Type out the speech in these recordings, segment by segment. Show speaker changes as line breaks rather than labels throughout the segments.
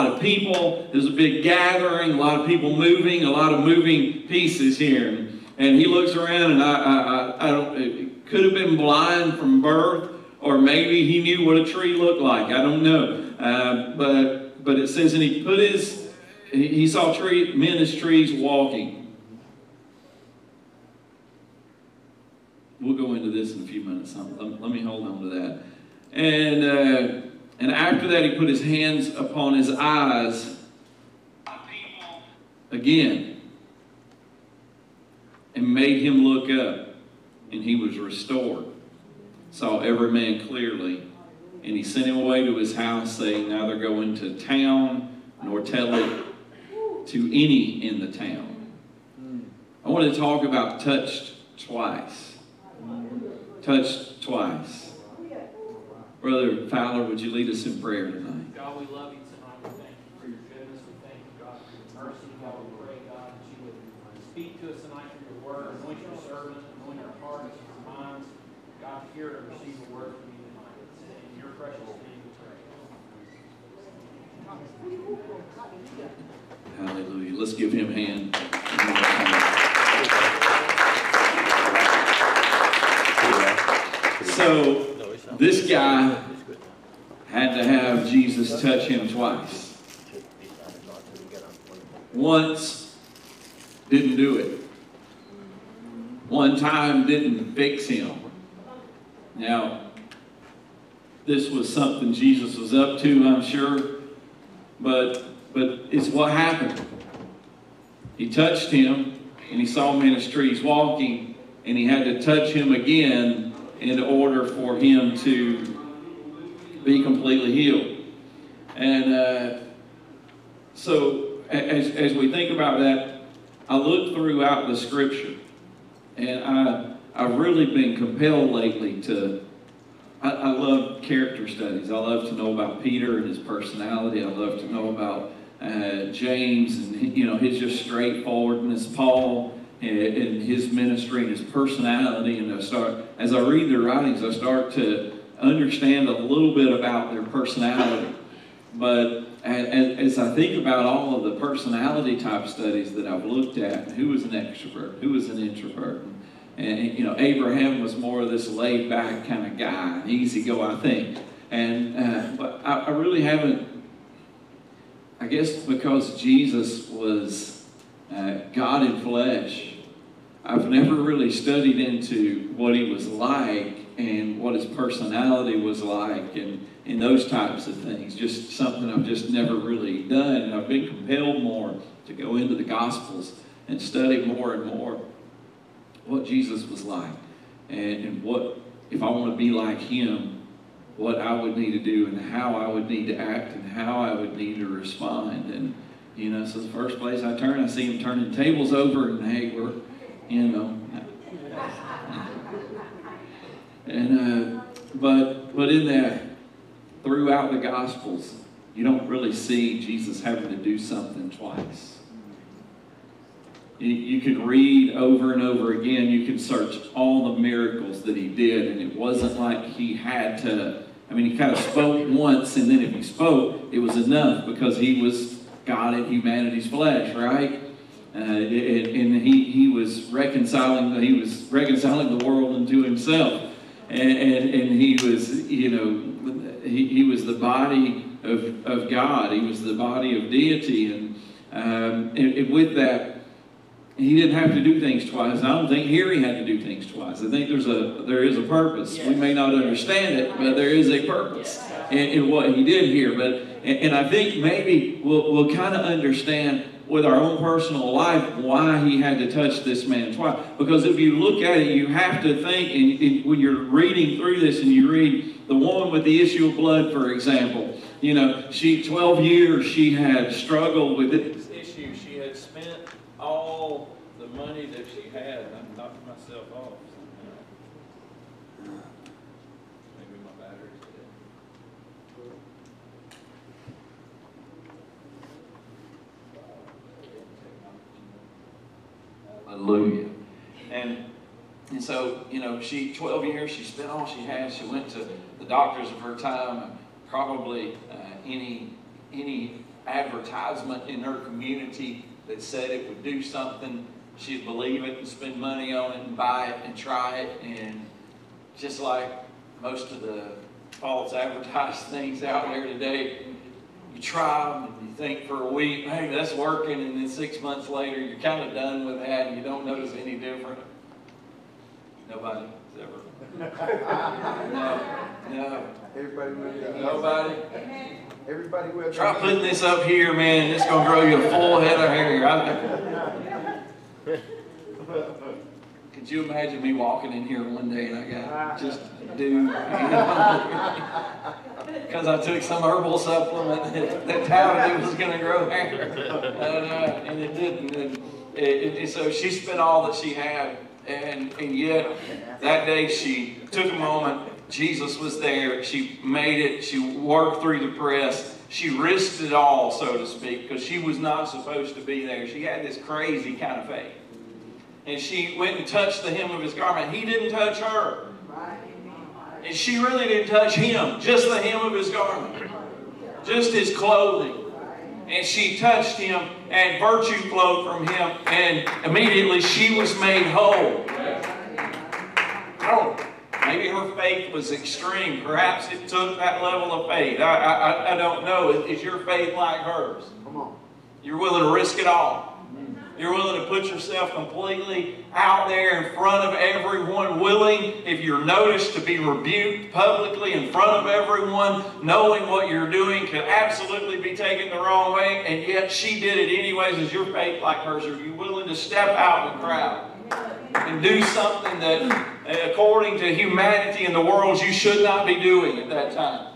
lot of people. There's a big gathering, a lot of people moving, a lot of moving pieces here. And, he looks around, and I, I, I, don't, it could have been blind from birth, or maybe he knew what a tree looked like. I don't know. Uh, but, but it says, and he put his, he saw tree, men as trees walking. We'll go into this in a few minutes. Let me hold on to that. And, uh, and after that, he put his hands upon his eyes again and made him look up, and he was restored. Saw every man clearly. And he sent him away to his house, saying, Neither go into town nor tell it to any in the town. I want to talk about touched twice. Touched twice. Brother Fowler, would you lead us in prayer tonight?
God, we love you tonight. We thank you for your goodness. We thank you, God, for your mercy. God, we pray, God, that you would speak to us tonight through your word. Anoint your servant, anoint our hearts and our minds. God, hear and receive a word from you tonight. In your precious name we pray.
Hallelujah. Let's give him a hand. So, this guy had to have Jesus touch him twice. Once didn't do it. One time didn't fix him. Now, this was something Jesus was up to, I'm sure, but but it's what happened. He touched him, and he saw in the streets walking, and he had to touch him again in order for him to be completely healed. And uh, so, as, as we think about that, I look throughout the scripture, and I, I've really been compelled lately to. I, I love character studies. I love to know about Peter and his personality. I love to know about uh, James and you know his just straightforwardness, Paul and, his ministry and his personality. And I start as I read their writings, I start to understand a little bit about their personality. But as, I think about all of the personality type studies that I've looked at, who was an extrovert, who was an introvert, and, and you know Abraham was more of this laid back kind of guy, easy go, I think. And uh, but I, I really haven't I guess because Jesus was uh, God in flesh, I've never really studied into what he was like and what his personality was like and, and those types of things. Just something I've just never really done. And I've been compelled more to go into the Gospels and study more and more what Jesus was like and, and what, if I want to be like him, what I would need to do and how I would need to act and how I would need to respond. And, you know, so the first place I turn, I see him turning tables over and, hey, we're, you know. And, uh, but, but in that, throughout the Gospels, you don't really see Jesus having to do something twice. You, you can read over and over again, you can search all the miracles that he did, and it wasn't like he had to I mean, he kind of spoke once, and then if he spoke, it was enough because he was God in humanity's flesh, right? Uh, and, he, he was reconciling he was reconciling the world into himself, and, and, and he was you know he, he was the body of, of God. He was the body of deity, and, um, and, and with that, he didn't have to do things twice. I don't think here he had to do things twice. I think there's a there is a purpose. Yes. We may not understand it, but there is a purpose in, in what he did here. But and, and I think maybe we'll we'll kind of understand with our own personal life why he had to touch this man twice. Because if you look at it, you have to think, and, and when you're reading through this, and you read the woman with the issue of blood, for example, you know, she 12 years she had struggled with it money that she had, I knocked myself off. Maybe my battery's dead. Hallelujah. And and so, you know, she 12 years, she spent all she had. She went to the doctors of her time, probably uh, any any advertisement in her community that said it would do something, she'd believe it and spend money on it and buy it and try it. And just like most of the false advertised things out there today, you try them and you think for a week, hey, that's working, and then six months later, you're kind of done with that and you don't notice any different. Nobody has ever. No, no,
Everybody with their hands.
nobody.
Everybody with
Try putting this up here, man. It's gonna grow you a full head of hair. I- Could you imagine me walking in here one day and I got just a dude. Because I took some herbal supplement that, that touted it was gonna grow hair. And, uh, and it didn't. And it, it- so she spent all that she had. And, and yet, that day she took a moment. Jesus was there. She made it. She worked through the press. She risked it all, so to speak, because she was not supposed to be there. She had this crazy kind of faith. And she went and touched the hem of his garment. He didn't touch her. And she really didn't touch him, just the hem of his garment, just his clothing. And she touched him, and virtue flowed from him, and immediately she was made whole. Oh, maybe her faith was extreme. Perhaps it took that level of faith. I, I, I don't know. Is, your faith like hers?
Come on.
You're willing to risk it all. You're willing to put yourself completely out there in front of everyone, willing, if you're noticed, to be rebuked publicly in front of everyone, knowing what you're doing could absolutely be taken the wrong way, and yet she did it anyways. Is your faith like hers? Are you willing to step out in the crowd and do something that, according to humanity and the world, you should not be doing at that time?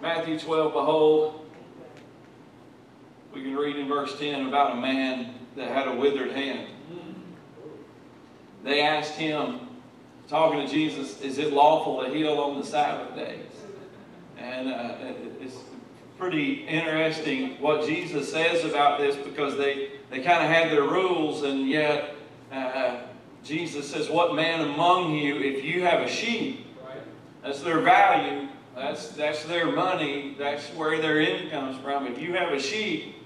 Matthew 12, behold, we can read in verse 10 about a man that had a withered hand. They asked him, talking to Jesus, is it lawful to heal on the Sabbath days? And uh, it's pretty interesting what Jesus says about this because they, they kind of had their rules, and yet uh, Jesus says, What man among you, if you have a sheep, that's their value, that's, that's their money, that's where their income comes from. If you have a sheep,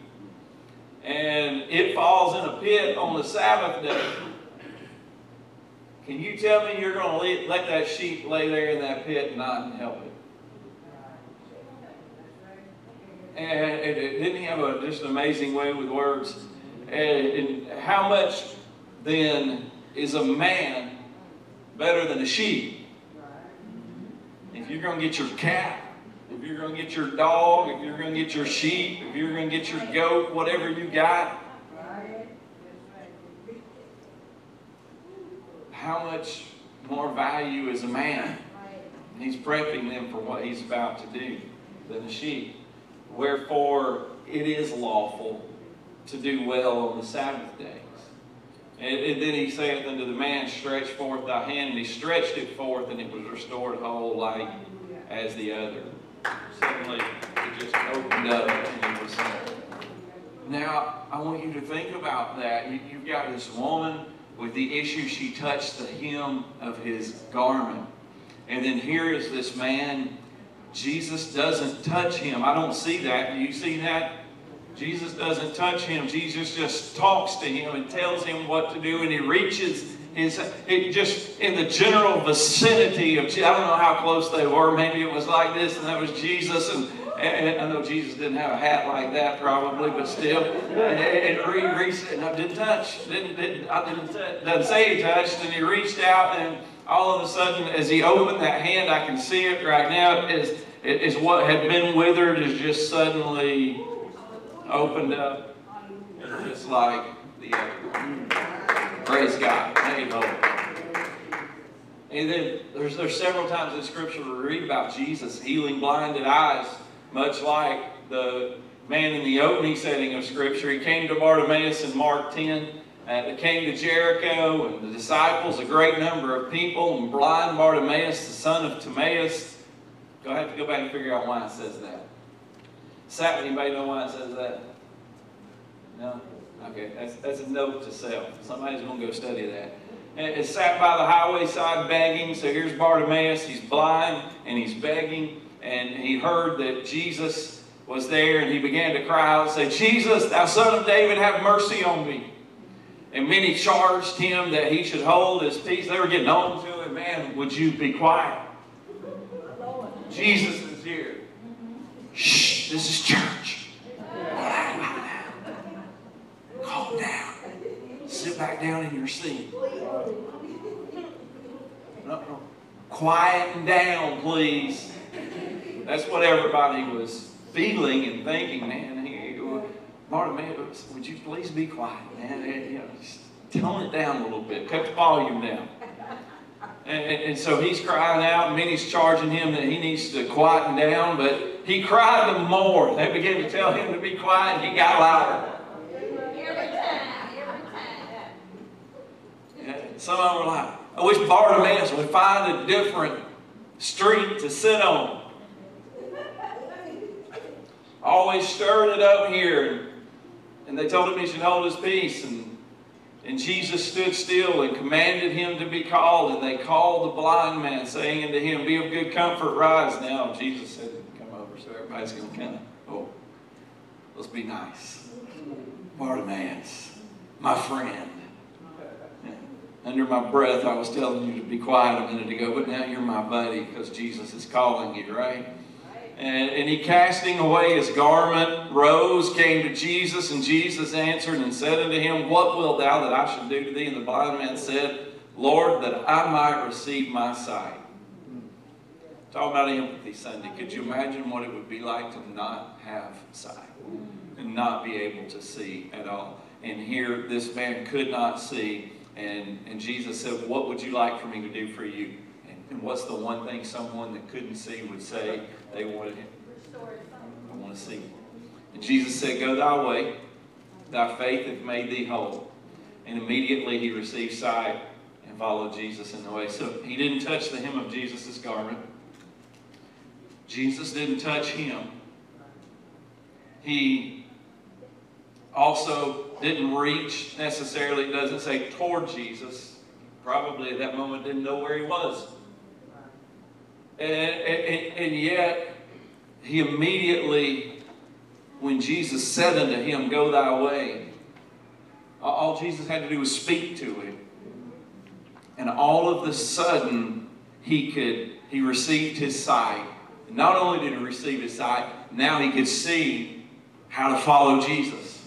and it falls in a pit on the Sabbath day, can you tell me you're going to let that sheep lay there in that pit and not help it? And it, it, didn't he have a, just an amazing way with words? And, and how much then is a man better than a sheep? If you're going to get your cat, if you're going to get your dog, if you're going to get your sheep, if you're going to get your goat, whatever you got, how much more value is a man? And he's prepping them for what he's about to do than a sheep. Wherefore, it is lawful to do well on the Sabbath days. And, and then he saith unto the man, Stretch forth thy hand. And he stretched it forth, and it was restored whole like as the other. Suddenly, it just opened up, and it was. Now, I want you to think about that. You, you've got this woman with the issue, she touched the hem of his garment. And then here is this man, Jesus doesn't touch him. I don't see that. Do you see that? Jesus doesn't touch him. Jesus just talks to him and tells him what to do, and he reaches it just in the general vicinity of, I don't know how close they were. Maybe it was like this, and that was Jesus, and, and I know Jesus didn't have a hat like that probably, but still, and, and reached, and I didn't touch, didn't, didn't, I didn't, doesn't say he touched, and he reached out, and all of a sudden, as he opened that hand, I can see it right now, is, is what had been withered is just suddenly opened up, just like the other. Praise God. Whole. And then there's, there's several times in Scripture we read about Jesus healing blinded eyes, much like the man in the opening setting of Scripture. He came to Bartimaeus in Mark 10. Uh, they came to Jericho, and the disciples, a great number of people, and blind Bartimaeus, the son of Timaeus. Go have to go back and figure out why it says that. Sat, anybody know why it says that? No? Okay, that's, that's a note to self. Somebody's going to go study that. It sat by the highway side begging. So here's Bartimaeus. He's blind and he's begging. And he heard that Jesus was there, and he began to cry out and say, Jesus, thou son of David, have mercy on me. And many charged him that he should hold his peace. They were getting on to him, man, would you be quiet? Jesus is here. Shh, this is church. Calm down. Sit down in your seat. Uh-oh. Quieten down, please. That's what everybody was feeling and thinking, man. Martha, man, would you please be quiet, man? You know, tone it down a little bit. Cut the volume down. And, and, and, so he's crying out, and many's charging him that he needs to quieten down, but he cried the more. They began to tell him to be quiet, and he got louder. Some of them were like, I wish Bartimaeus would find a different street to sit on. Always stirring it up here. And they told him he should hold his peace. And, and Jesus stood still and commanded him to be called. And they called the blind man, saying unto him, Be of good comfort, rise now. Jesus said, Come over. So everybody's going to kind of, oh, let's be nice. Bartimaeus, my friend. Under my breath, I was telling you to be quiet a minute ago, but now you're my buddy because Jesus is calling you, right? And, and, he casting away his garment rose, came to Jesus, and Jesus answered and said unto him, What wilt thou that I should do to thee? And the blind man said, Lord, that I might receive my sight. Talk about empathy Sunday. Could you imagine what it would be like to not have sight and not be able to see at all? And here, this man could not see and, and Jesus said, What would you like for me to do for you? And, and what's the one thing someone that couldn't see would say they wanted him? I want to see. And Jesus said, Go thy way, thy faith hath made thee whole. And immediately he received sight and followed Jesus in the way. So he didn't touch the hem of Jesus' garment. Jesus didn't touch him. He also didn't reach necessarily, doesn't say toward Jesus. Probably at that moment didn't know where he was. And, and, and yet, he immediately, when Jesus said unto him, Go thy way, all Jesus had to do was speak to him. And all of the sudden, he could, he received his sight. And not only did he receive his sight, now he could see how to follow Jesus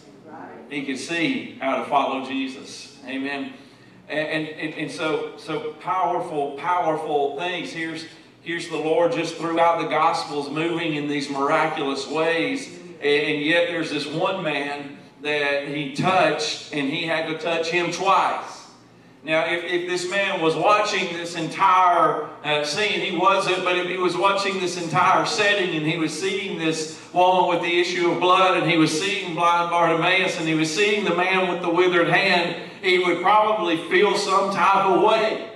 he could see how to follow Jesus. Amen. And, and, and so, so powerful, powerful things. Here's, here's the Lord just throughout the Gospels moving in these miraculous ways. And yet there's this one man that he touched, and he had to touch him twice. Now, if, if this man was watching this entire uh, scene, he wasn't, but if he was watching this entire setting and he was seeing this woman with the issue of blood and he was seeing blind Bartimaeus and he was seeing the man with the withered hand, he would probably feel some type of way.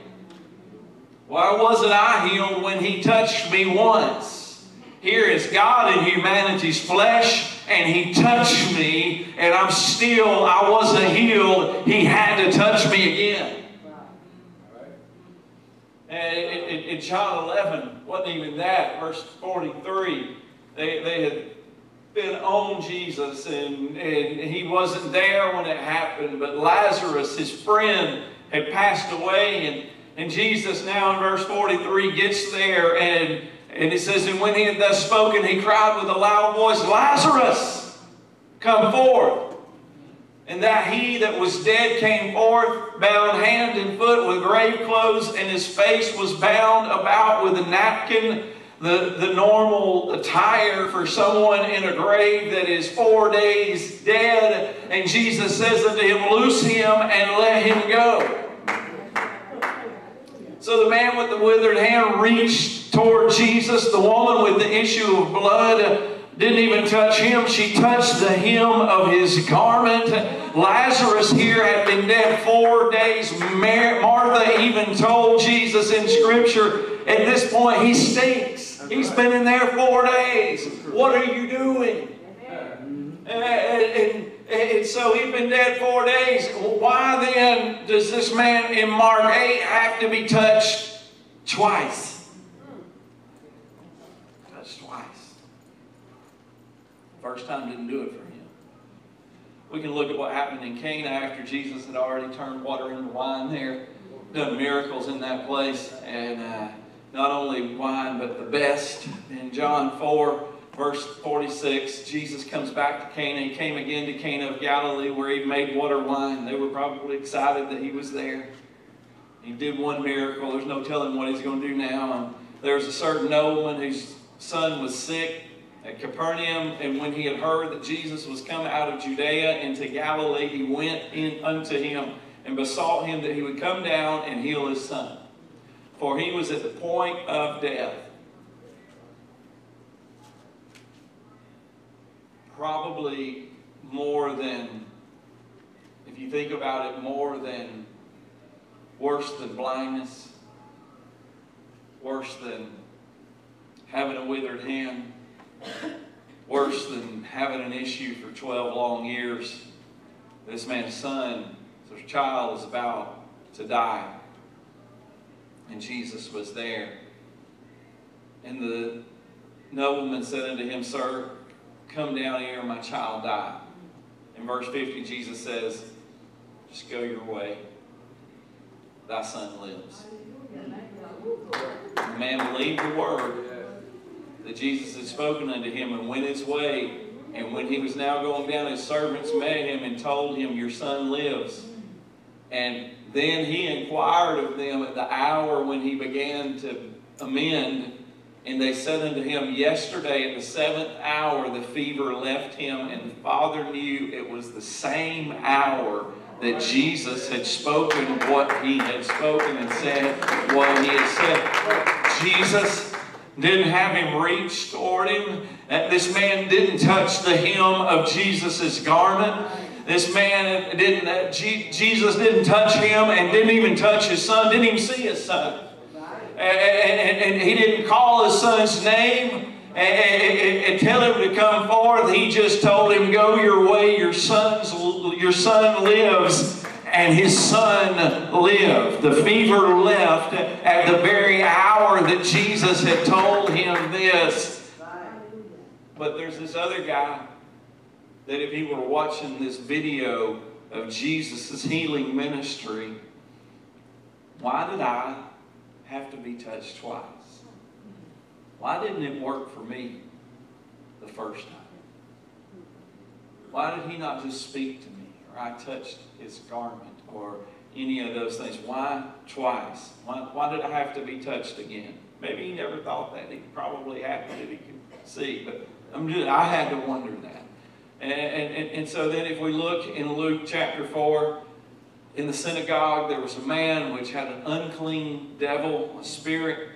Why wasn't I healed when he touched me once? Here is God in humanity's flesh and he touched me and I'm still, I wasn't healed. He had to touch me again. And in John 11, wasn't even that, verse 43, they, they had been on Jesus and, and he wasn't there when it happened, but Lazarus, his friend, had passed away and, and Jesus now in verse 43 gets there and and it says, And when he had thus spoken, he cried with a loud voice, Lazarus, come forth. And that he that was dead came forth, bound hand and foot with grave clothes, and his face was bound about with a napkin, the, the normal attire for someone in a grave that is four days dead. And Jesus says unto him, Loose him and let him go. So the man with the withered hand reached toward Jesus. The woman with the issue of blood didn't even touch him. She touched the hem of his garment. Lazarus here had been dead four days. Martha even told Jesus in Scripture, at this point, he stinks. He's been in there four days. What are you doing? And, and, and so he'd been dead four days. Why then does this man in Mark 8 have to be touched twice? Touched twice. First time didn't do it for him. We can look at what happened in Cana after Jesus had already turned water into wine there, done miracles in that place, and uh, not only wine, but the best. In John 4, verse 46, Jesus comes back to Cana. He came again to Cana of Galilee where he made water wine. They were probably excited that he was there. He did one miracle. There's no telling what he's going to do now. And there's a certain nobleman whose son was sick at Capernaum, and when he had heard that Jesus was come out of Judea into Galilee, he went in unto him and besought him that he would come down and heal his son. For he was at the point of death. Probably more than, if you think about it, more than worse than blindness, worse than having a withered hand, worse than having an issue for 12 long years. This man's son, his child, is about to die. And Jesus was there. And the nobleman said unto him, Sir, come down here, my child died. In verse 50, Jesus says, Just go your way. Thy son lives. The man believed the word that Jesus had spoken unto him and went his way. And when he was now going down, his servants met him and told him, Your son lives. And then he inquired of them at the hour when he began to amend. And they said unto him, Yesterday at the seventh hour the fever left him, and the father knew it was the same hour that Jesus had spoken what he had spoken and said what he had said. Jesus didn't have him reach toward him. This man didn't touch the hem of Jesus' garment. This man didn't, uh, Jesus didn't touch him and didn't even touch his son, didn't even see his son. And, and, and he didn't call his son's name and, and, and, tell him to come forth. He just told him, go your way, your, son's, your son lives. And his son lived. The fever left at the very hour that Jesus had told him this. But there's this other guy that if he were watching this video of Jesus' healing ministry, why did I have to be touched twice? Why didn't it work for me the first time? Why did he not just speak to me or I touched his garment or any of those things? Why twice? Why, why did I have to be touched again? Maybe he never thought that. He probably had that he could see, but I'm just, I had to wonder that. And, and, and so then if we look in Luke chapter 4, in the synagogue there was a man which had an unclean devil, a spirit.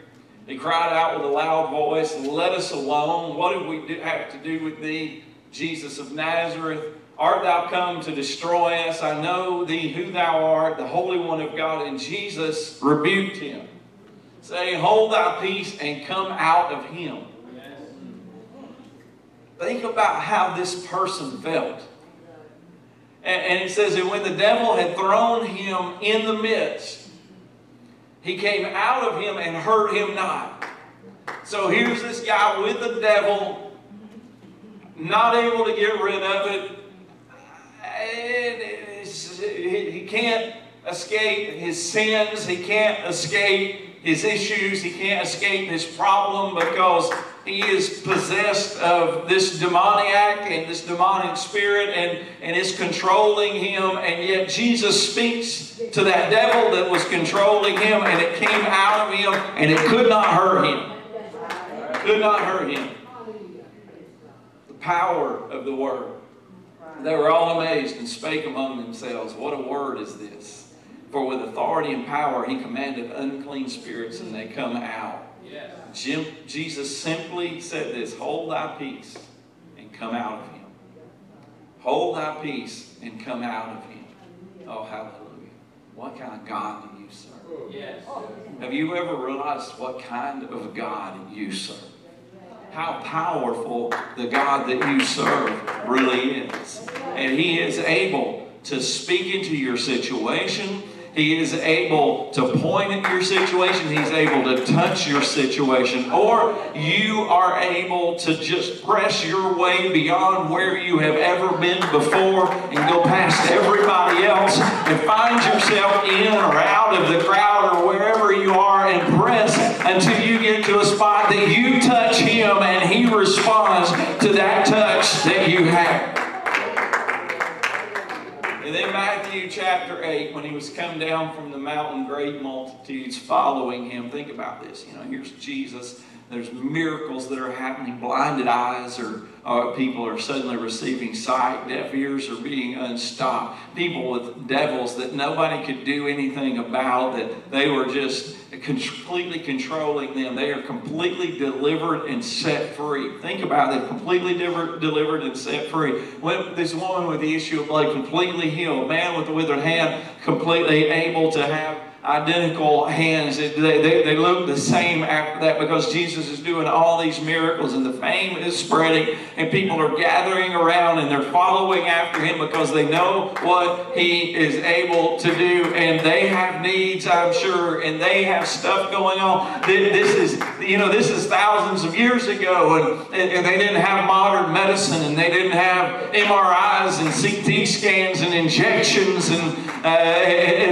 He cried out with a loud voice, Let us alone. What do we do, have to do with thee, Jesus of Nazareth? Art thou come to destroy us? I know thee who thou art, the Holy One of God. And Jesus rebuked him, saying, Hold thy peace and come out of him. Think about how this person felt. And, and it says that when the devil had thrown him in the midst, he came out of him and hurt him not. So here's this guy with the devil, not able to get rid of it. He can't escape his sins. He can't escape his issues. He can't escape his problem because he is possessed of this demoniac and this demonic spirit and, and is controlling him. And yet Jesus speaks to that devil that was controlling him and it came out of him and it could not hurt him. Could not hurt him. The power of the word. They were all amazed and spake among themselves, What a word is this? For with authority and power he commanded unclean spirits and they come out. Jim, Jesus simply said this Hold thy peace and come out of him. Hold thy peace and come out of him. Oh, hallelujah. What kind of God do you serve? Yes. Oh. Have you ever realized what kind of God you serve? How powerful the God that you serve really is. And He is able to speak into your situation He is able to point at your situation. He's able to touch your situation. Or you are able to just press your way beyond where you have ever been before and go past everybody else and find yourself in or out of the crowd or wherever you are press until you get to a spot that you touch Him and He responds to that touch that you have. And then Matthew chapter 8, when he was come down from the mountain, great multitudes following him. Think about this. You know, here's Jesus. There's miracles that are happening. Blinded eyes or uh, people are suddenly receiving sight. Deaf ears are being unstopped. People with devils that nobody could do anything about, that they were just completely controlling them. They are completely delivered and set free. Think about it, completely delivered and set free. When this woman with the issue of blood completely healed, man with the withered hand completely able to have identical hands. They, they, they look the same after that because Jesus is doing all these miracles and the fame is spreading and people are gathering around and they're following after him because they know what he is able to do and they have needs, I'm sure, and they have stuff going on. This is, you know, this is thousands of years ago and, and they didn't have modern medicine and they didn't have MRIs and CT scans and injections and uh,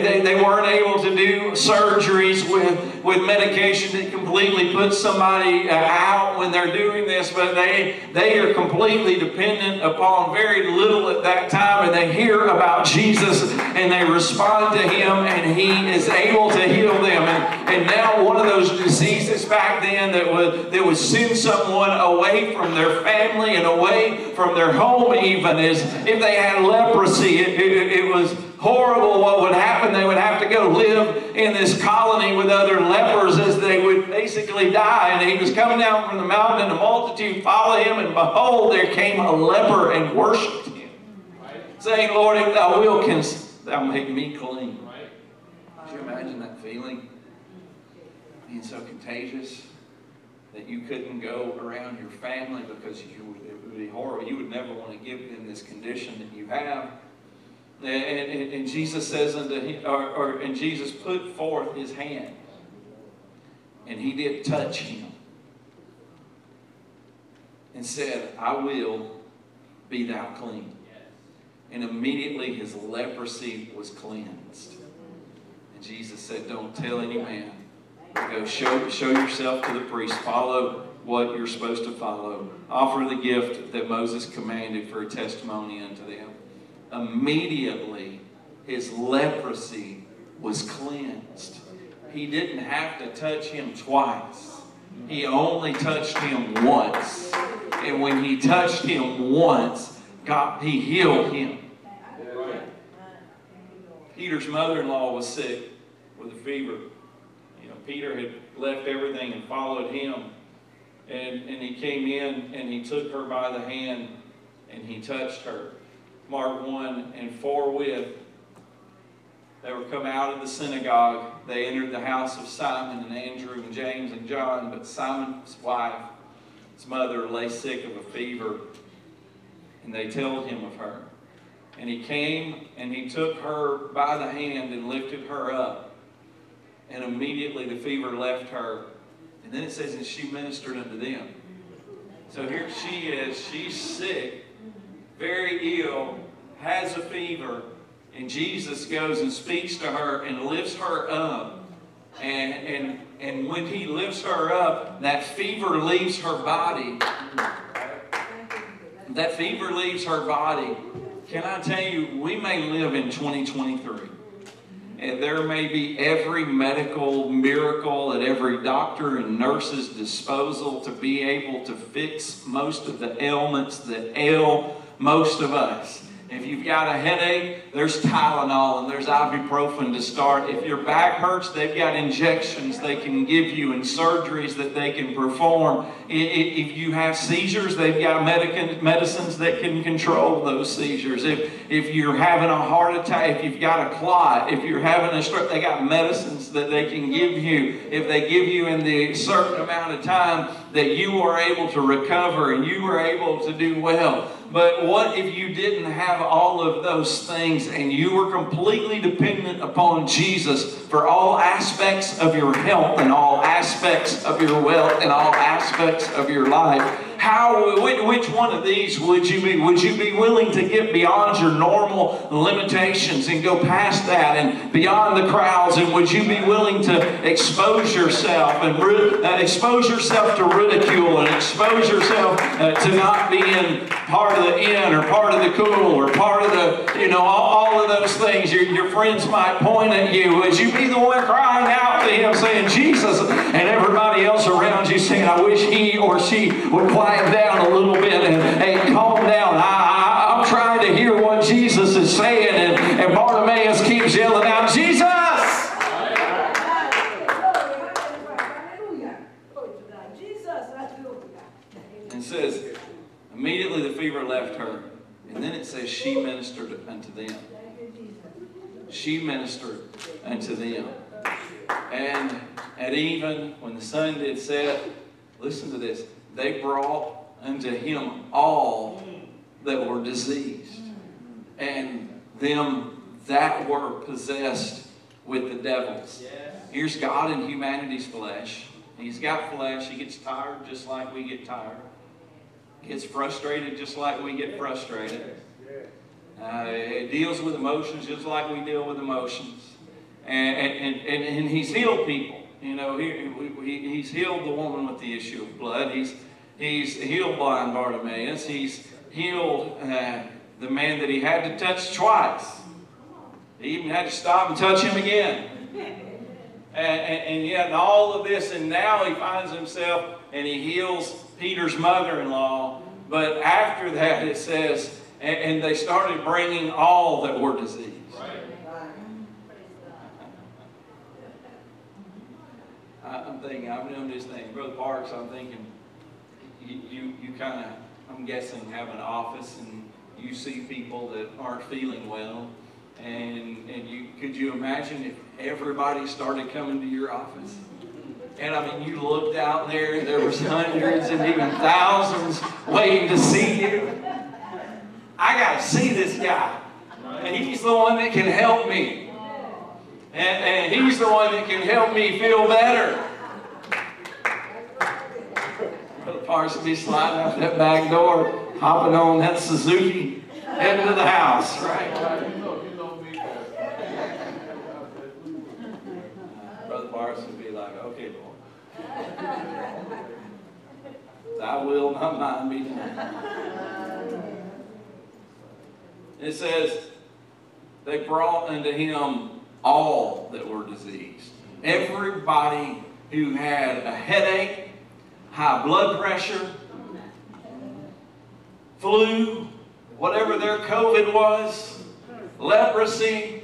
they, they weren't able to do surgeries with, with medication that completely puts somebody uh, out when they're doing this, but they, they are completely dependent upon very little at that time, and they hear about Jesus and they respond to Him, and He is able to heal them. And, and now, one of those diseases back then that would, that would send someone away from their family and away from their home, even, is if they had leprosy, it, it, it was horrible what would happen. They would have to go live in this colony with other lepers as they would basically die. And he was coming down from the mountain, and the multitude followed him, and behold, there came a leper and worshipped him, saying, Lord, if thou wilt, canst thou make me clean. Could you imagine that feeling? Being so contagious that you couldn't go around your family because you would, it would be horrible. You would never want to give them this condition that you have. And, and, and Jesus says unto him, or, or, and Jesus put forth his hand, and he did touch him, and said, I will be thou clean. And immediately his leprosy was cleansed. And Jesus said, Don't tell any man. Go show, show yourself to the priest. Follow what you're supposed to follow. Offer the gift that Moses commanded for a testimony unto them immediately his leprosy was cleansed. He didn't have to touch him twice. He only touched him once. And when he touched him once, God, he healed him. Peter's mother-in-law was sick with a fever. You know, Peter had left everything and followed him. And, and he came in and he took her by the hand and he touched her. Mark 1, and forthwith they were come out of the synagogue. They entered the house of Simon and Andrew and James and John, but Simon's wife, his mother, lay sick of a fever, and they told him of her. And he came and he took her by the hand and lifted her up. And immediately the fever left her. And then it says, and she ministered unto them. So here she is, she's sick very ill, has a fever, and Jesus goes and speaks to her and lifts her up. And, and, and when he lifts her up, that fever leaves her body. That fever leaves her body. Can I tell you, we may live in 2023. And there may be every medical miracle at every doctor and nurse's disposal to be able to fix most of the ailments that ail most of us. If you've got a headache, there's Tylenol and there's ibuprofen to start. If your back hurts, they've got injections they can give you and surgeries that they can perform. If you have seizures, they've got medicines that can control those seizures. If, if you're having a heart attack, if you've got a clot, if you're having a stroke, they got medicines that they can give you. If they give you in the certain amount of time that you are able to recover and you are able to do well. But what if you didn't have all of those things and you were completely dependent upon Jesus for all aspects of your health and all aspects of your wealth and all aspects of your life? How, which one of these would you be? Would you be willing to get beyond your normal limitations and go past that and beyond the crowds? And would you be willing to expose yourself and uh, expose yourself to ridicule and expose yourself uh, to not being part of the in or part of the cool or part of the, you know, all, all of those things. Your, your friends might point at you. Would you be the one crying out to him saying, Jesus, and everybody else around you saying, I wish he or she would quiet down a little bit and, and calm down. I, I, am trying to hear what Jesus is saying. And, and Bartimaeus keeps yelling out, Jesus! And says, immediately the fever left her. And then it says, she ministered unto them. She ministered unto them. And at even when the sun did set, listen to this, they brought unto him all that were diseased, and them that were possessed with the devils. Here's God in humanity's flesh. He's got flesh. He gets tired just like we get tired. Gets frustrated just like we get frustrated. Uh, it deals with emotions just like we deal with emotions. And, and, and, and he's healed people. You know, he, he, he's healed the woman with the issue of blood. He's He's healed blind Bartimaeus. He's healed uh, the man that he had to touch twice. He even had to stop and touch him again. And, and, and yet, all of this, and now he finds himself and he heals Peter's mother in law. But after that, it says, and, and, they started bringing all that were diseased. I'm thinking, I'm doing this thing. Brother Parks, I'm thinking, you, you, kind of, I'm guessing, have an office and you see people that aren't feeling well. And, and you, could you imagine if everybody started coming to your office? And I mean, you looked out there, and there was hundreds and even thousands waiting to see you. I got to see this guy. And he's the one that can help me. And, and he's the one that can help me feel better. Be sliding out that back door, hopping on that Suzuki, heading to the house, right? Brother Parson be like, okay, Lord. Thy will, not mine, be done. It says, they brought unto him all that were diseased. Everybody who had a headache, high blood pressure, flu, whatever their COVID was, leprosy,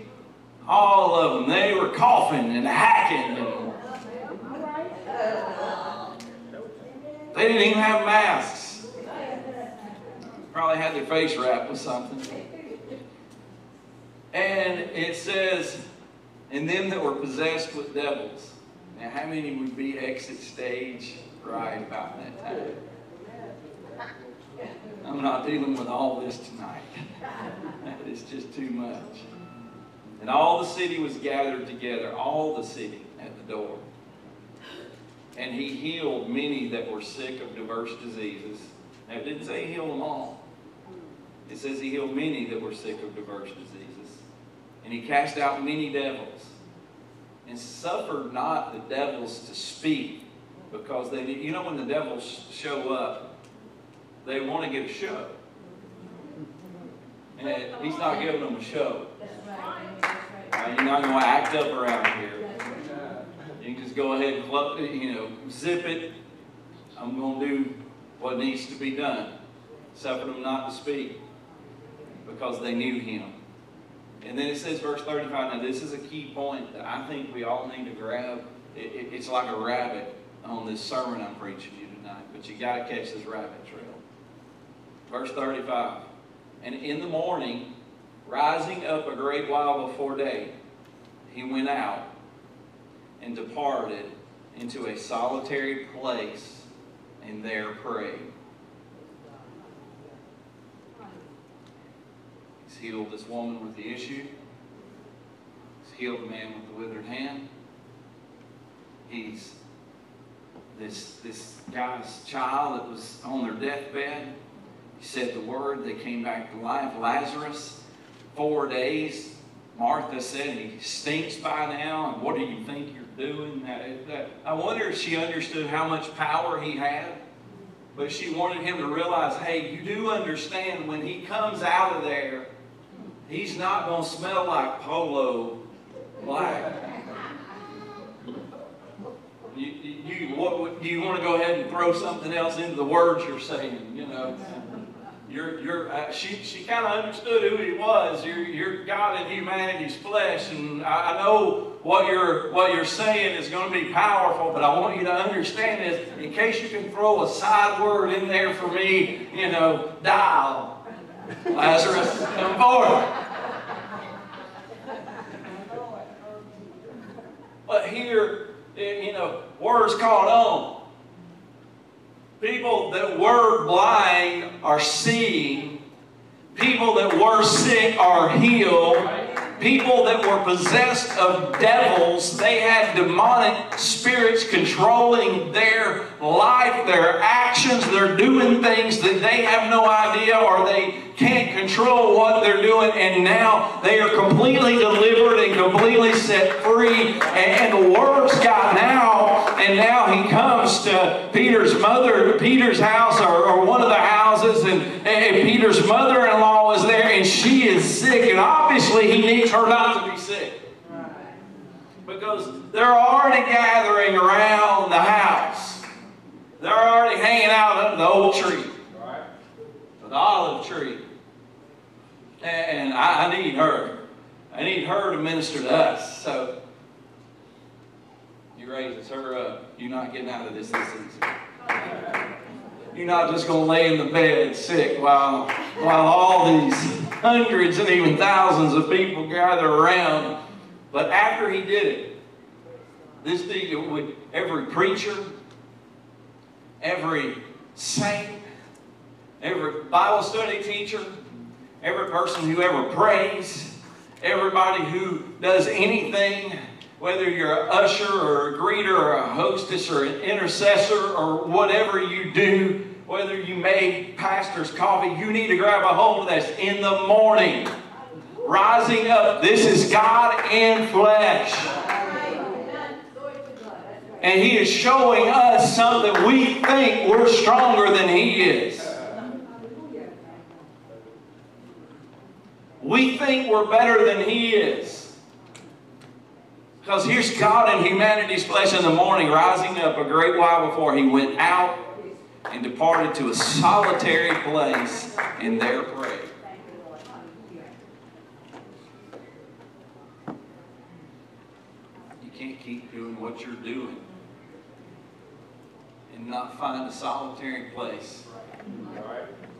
all of them. They were coughing and hacking. They didn't even have masks. Probably had their face wrapped with something. And it says, and them that were possessed with devils. Now, how many would be exit stage right about that time. I'm not dealing with all this tonight. it's just too much. And all the city was gathered together, all the city at the door. And he healed many that were sick of diverse diseases. Now, it didn't say he healed them all. It says he healed many that were sick of diverse diseases. And he cast out many devils. And suffered not the devils to speak because they, you know, when the devils show up, they want to get a show. And he's not giving them a show. Right, you're not going to act up around here. You can just go ahead and, club, you know, zip it. I'm going to do what needs to be done. Suffer them not to speak because they knew him. And then it says, verse 35, now this is a key point that I think we all need to grab. It, it, it's like a rabbit on this sermon I'm preaching you tonight, but you got to catch this rabbit trail. Verse 35. And in the morning, Rising up a great while before day, he went out and departed into a solitary place and there prayed. He's healed this woman with the issue. He's healed the man with the withered hand. He's this this guy's child that was on their deathbed. He said the word, they came back to life. Lazarus, four days. Martha said he stinks by now, and what do you think you're doing? That- that- I wonder if she understood how much power he had. But she wanted him to realize, hey, you do understand when he comes out of there, he's not going to smell like polo black. You, you, what, do you want to go ahead and throw something else into the words you're saying? You know, you're, you're, uh, she, she kind of understood who he was. You're, you're God in humanity's flesh, and I, I know what you're, what you're saying is going to be powerful. But I want you to understand this, in case you can throw a side word in there for me. You know, dial, Lazarus, come forward. But here, you know, words caught on. People that were blind are seeing. People that were sick are healed. People that were possessed of devils, they had demonic spirits controlling their life, their actions. They're doing things that they have no idea or they can't control what they're doing. And now they are completely delivered and completely set free. And, and the word's got out. And now he comes to Peter's mother, Peter's house, or, or one of the houses, and, and Peter's mother in law is there, and she is sick. And obviously, he needs her not to be sick. Because they're already gathering around the house, they're already hanging out under the old tree, the olive tree. And I, I need her. I need her to minister to us. So, he raises her up. You're not getting out of this this easy. You're not just going to lay in the bed sick while, while all these hundreds and even thousands of people gather around. But after he did it, this thing would every preacher, every saint, every Bible study teacher, every person who ever prays, everybody who does anything whether you're an usher or a greeter or a hostess or an intercessor or whatever you do, whether you make pastor's coffee, you need to grab a hold of this in the morning. Rising up. This is God in flesh. And He is showing us something we think we're stronger than He is. We think we're better than He is. Because here's God in humanity's flesh in the morning, rising up a great while before he went out and departed to a solitary place and there prayed. You can't keep doing what you're doing and not find a solitary place.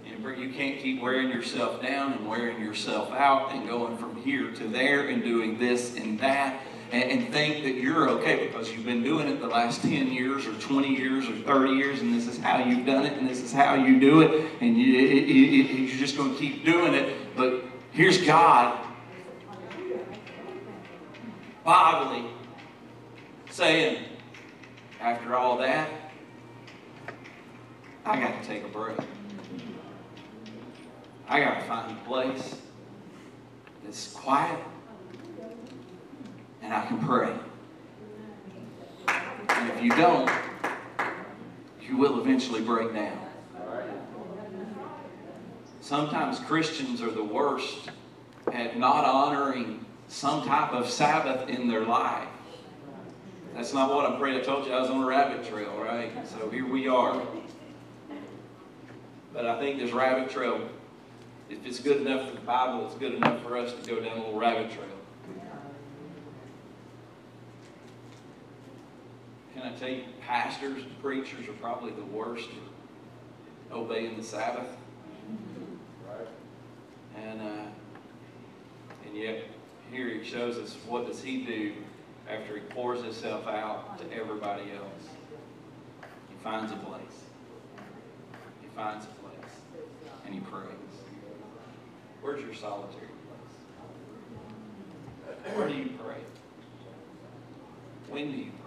You can't keep wearing yourself down and wearing yourself out and going from here to there and doing this and that and, and think that you're okay because you've been doing it the last 10 years or 20 years or 30 years and this is how you've done it and this is how you do it and you, it, it, it, you're just going to keep doing it. But here's God bodily saying, after all that, I got to take a break. I got to find a place that's quiet and I can pray. And if you don't, you will eventually break down. Sometimes Christians are the worst at not honoring some type of Sabbath in their life. That's not what I'm praying. I told you I was on a rabbit trail, right? So here we are. But I think this rabbit trail, if it's good enough for the Bible, it's good enough for us to go down a little rabbit trail. I tell you, pastors and preachers are probably the worst at obeying the Sabbath. Right. And uh, And yet, here he shows us what does he do after he pours himself out to everybody else. He finds a place. He finds a place. And he prays. Where's your solitary place? Where do you pray? When do you pray?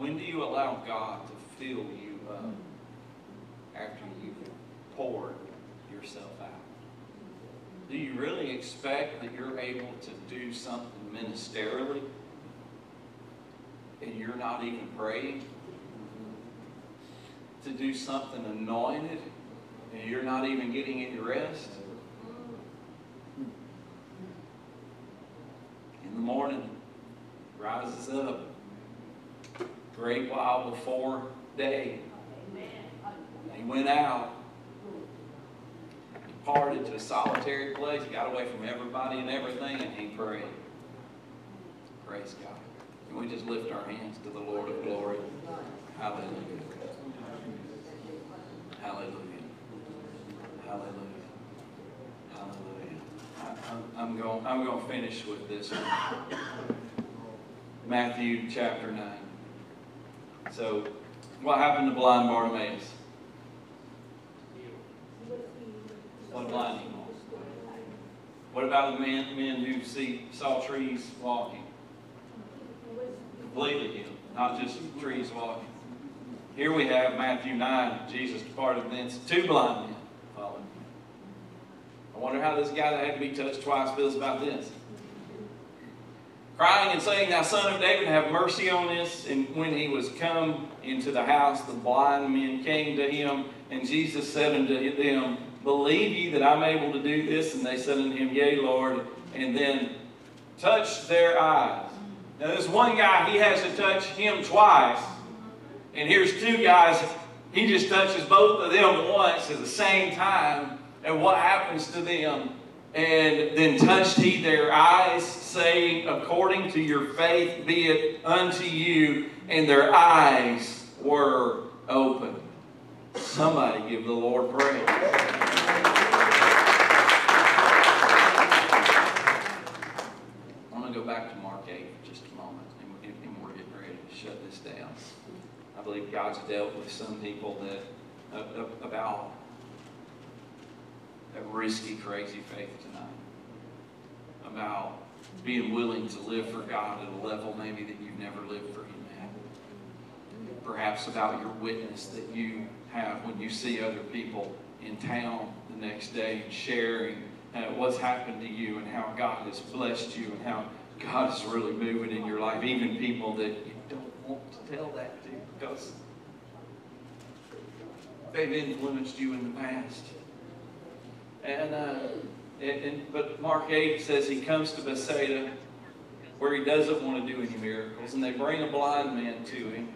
When do you allow God to fill you up after you've poured yourself out? Do you really expect that you're able to do something ministerially and you're not even praying? To do something anointed and you're not even getting any rest? In the morning, rises up, great while before day. He went out, departed to a solitary place, he got away from everybody and everything, and he prayed. Praise God. Can we just lift our hands to the Lord of glory? Hallelujah. Hallelujah. Hallelujah. Hallelujah. I- I'm, I'm going, I'm going to finish with this one. Matthew chapter 9. So, what happened to blind Bartimaeus? What blind him? What about the men, men who see, saw trees walking? Completely healed, not just trees walking. Here we have Matthew 9. Jesus departed thence. Two blind men followed him. I wonder how this guy that had to be touched twice feels about this. Crying and saying, Thou son of David, have mercy on us. And when he was come into the house, the blind men came to him, and Jesus said unto them, Believe ye that I'm able to do this? And they said unto him, Yea, Lord. And then touched their eyes. Now, this one guy, he has to touch him twice. And here's two guys, he just touches both of them once at the same time. And what happens to them? And then touched he their eyes, saying, According to your faith be it unto you. And their eyes were opened. Somebody give the Lord praise. I'm going to go back to Mark 8 for just a moment, and, we're getting ready to shut this down. I believe God's dealt with some people that about a risky, crazy faith tonight. About being willing to live for God at a level maybe that you've never lived for Him at. Perhaps about your witness that you have when you see other people in town the next day and sharing uh, what's happened to you and how God has blessed you and how God is really moving in your life. Even people that you don't want to tell that to because they've influenced you in the past. And, uh, and, and but Mark 8 says he comes to Bethsaida where he doesn't want to do any miracles, and they bring a blind man to him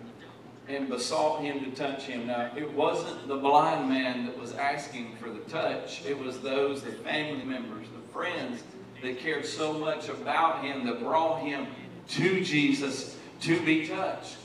and besought him to touch him. Now, it wasn't the blind man that was asking for the touch. It was those, the family members, the friends that cared so much about him that brought him to Jesus to be touched.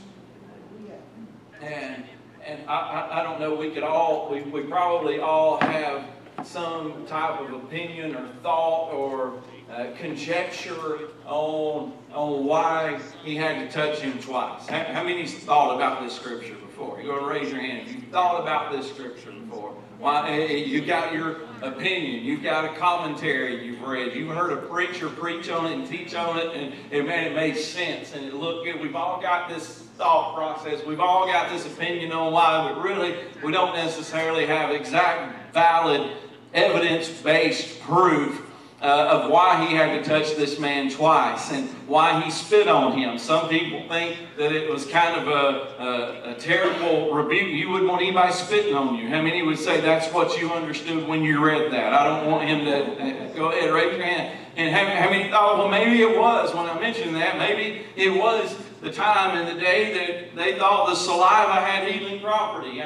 And and I, I, I don't know, we could all, we, we probably all have some type of opinion or thought or uh, conjecture on, on why he had to touch him twice. How, how thought about this scripture before? You're going to raise your hand if you've thought about this scripture before. Why, eh, you got your opinion. You've got a commentary you've read. You've heard a preacher preach on it and teach on it, and it, man, it made sense and it looked good. We've all got this thought process. We've all got this opinion on why, but really, we don't necessarily have exact, valid, evidence-based proof uh, of why he had to touch this man twice and why he spit on him. Some people think that it was kind of a, a, a, terrible rebuke. You wouldn't want anybody spitting on you. How many would say that's what you understood when you read that? I don't want him to uh, go ahead, raise your hand. And how, how many thought, well, maybe it was when I mentioned that. Maybe it was the time and the day that they thought the saliva had healing property.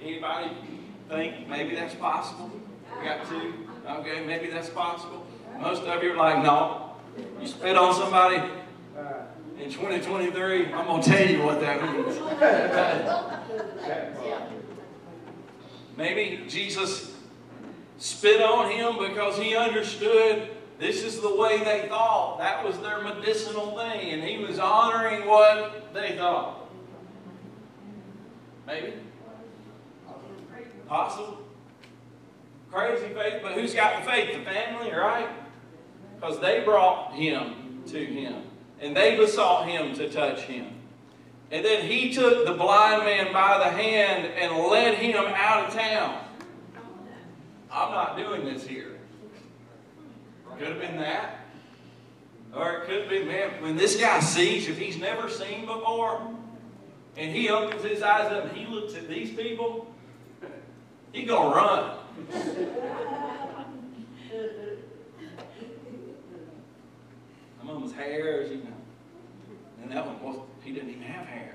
Anybody think maybe that's possible? Got two. Okay, maybe that's possible. Most of you are like, no. You spit on somebody in 2023, I'm going to tell you what that means. maybe Jesus spit on him because he understood this is the way they thought. That was their medicinal thing, and he was honoring what they thought. Maybe? Possible? Crazy faith, but who's got the faith? The family, right? Because they brought him to him, and they besought him to touch him. And then he took the blind man by the hand and led him out of town. I'm not doing this here. Could have been that. Or it could be, man, when this guy sees, if he's never seen before, and he opens his eyes up and he looks at these people, he gonna run. Some of them's hairs, you know. And that one was, he didn't even have hair.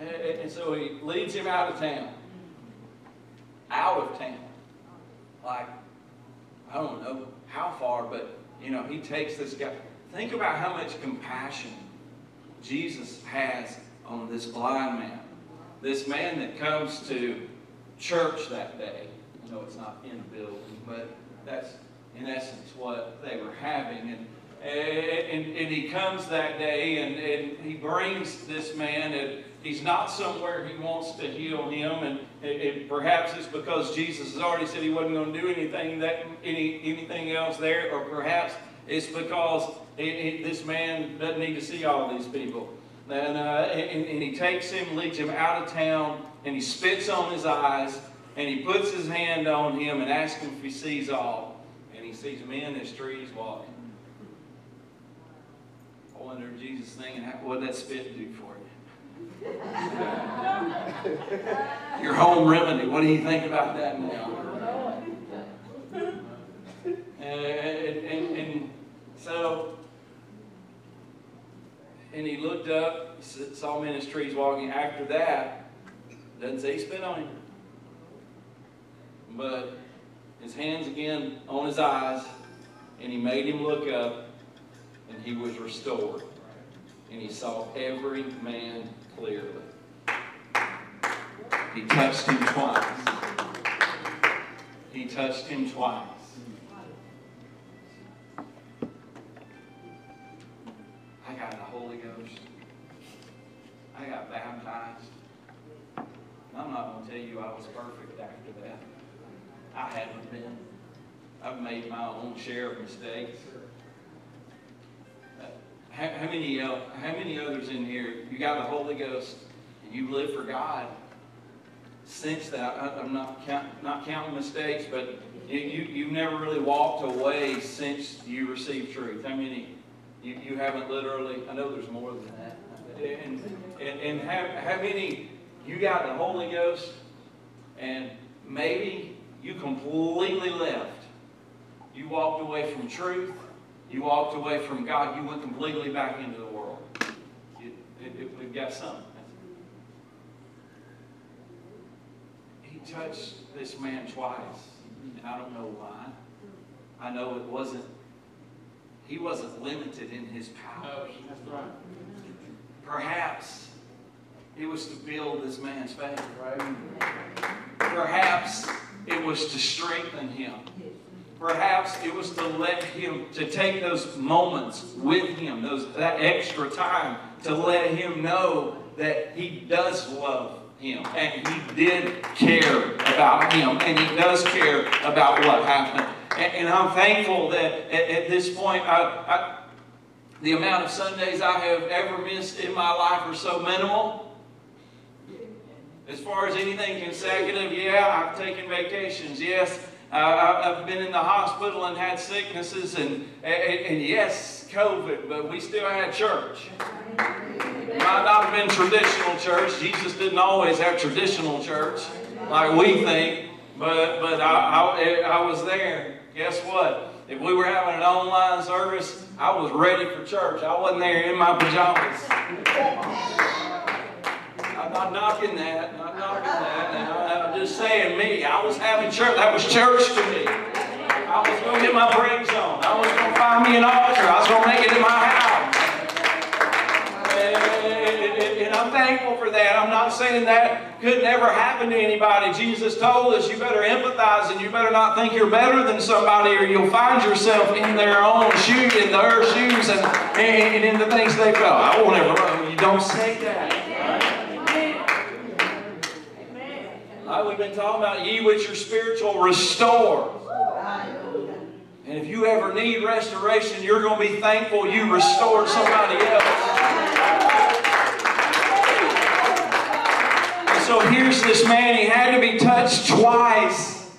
And, and so he leads him out of town. Out of town. Like, I don't know how far, but, you know, he takes this guy. Think about how much compassion Jesus has on this blind man. This man that comes to church that day. I know it's not in the building, but that's in essence what they were having. And, eh, and, and he comes that day and, and he brings this man and he's not somewhere he wants to heal him. And, and perhaps it's because Jesus has already said he wasn't going to do anything, that, any, anything else there. Or perhaps it's because it, it, this man doesn't need to see all these people. And, uh, and, and he takes him, leads him out of town, and he spits on his eyes, and he puts his hand on him and asks him if he sees all. And he sees men as trees walking. I wonder if Jesus thinking, what did that spit do for you? Your home remedy. What do you think about that now? And, and, and so, and he looked up, saw men as trees walking. After that, doesn't say he spit on him. But his hands again on his eyes, and he made him look up, and he was restored. And he saw every man clearly. He touched him twice. He touched him twice. Holy Ghost. I got baptized. I'm not going to tell you I was perfect after that. I haven't been. I've made my own share of mistakes. How, how many, uh, how many others in here, you got the Holy Ghost and you live for God? Since that, I, am not, count, not counting mistakes, but you, you, you've never really walked away since you received truth. How many? You, you haven't literally, I know there's more than that. And, and, and how, how many, you got the Holy Ghost and maybe you completely left. You walked away from truth. You walked away from God. You went completely back into the world. It, it, it, we've got some. He touched this man twice. I don't know why. I know it wasn't, he wasn't limited in his power.
Oh, That's right.
Perhaps it was to build this man's faith. Perhaps it was to strengthen him. Perhaps it was to let him, to take those moments with him, those, that extra time, to let him know that he does love him and he did care about him and he does care about what happened. And, I'm thankful that at, this point, I, I, the amount of Sundays I have ever missed in my life are so minimal. As far as anything consecutive, yeah, I've taken vacations. Yes, uh, I've been in the hospital and had sicknesses, and, and, and, yes, COVID, but we still had church. It Might not have been traditional church. Jesus didn't always have traditional church like we think, but, but I, I, I was there. Guess what? If we were having an online service, I was ready for church. I wasn't there in my pajamas. I'm not knocking that, not knocking that. I'm just saying me. I was having church. That was church to me. I was going to get my brakes on. I was going to find me an altar. I was going to make it in my house. And, And I'm thankful for that. I'm not saying that could never happen to anybody. Jesus told us you better empathize and you better not think you're better than somebody or you'll find yourself in their own shoes, in their shoes and, and in the things they felt. I won't ever, you don't say that. I, we've been talking about ye which are spiritual restore. And if you ever need restoration, you're going to be thankful you restored somebody else. And so here's this man, he had to be touched twice.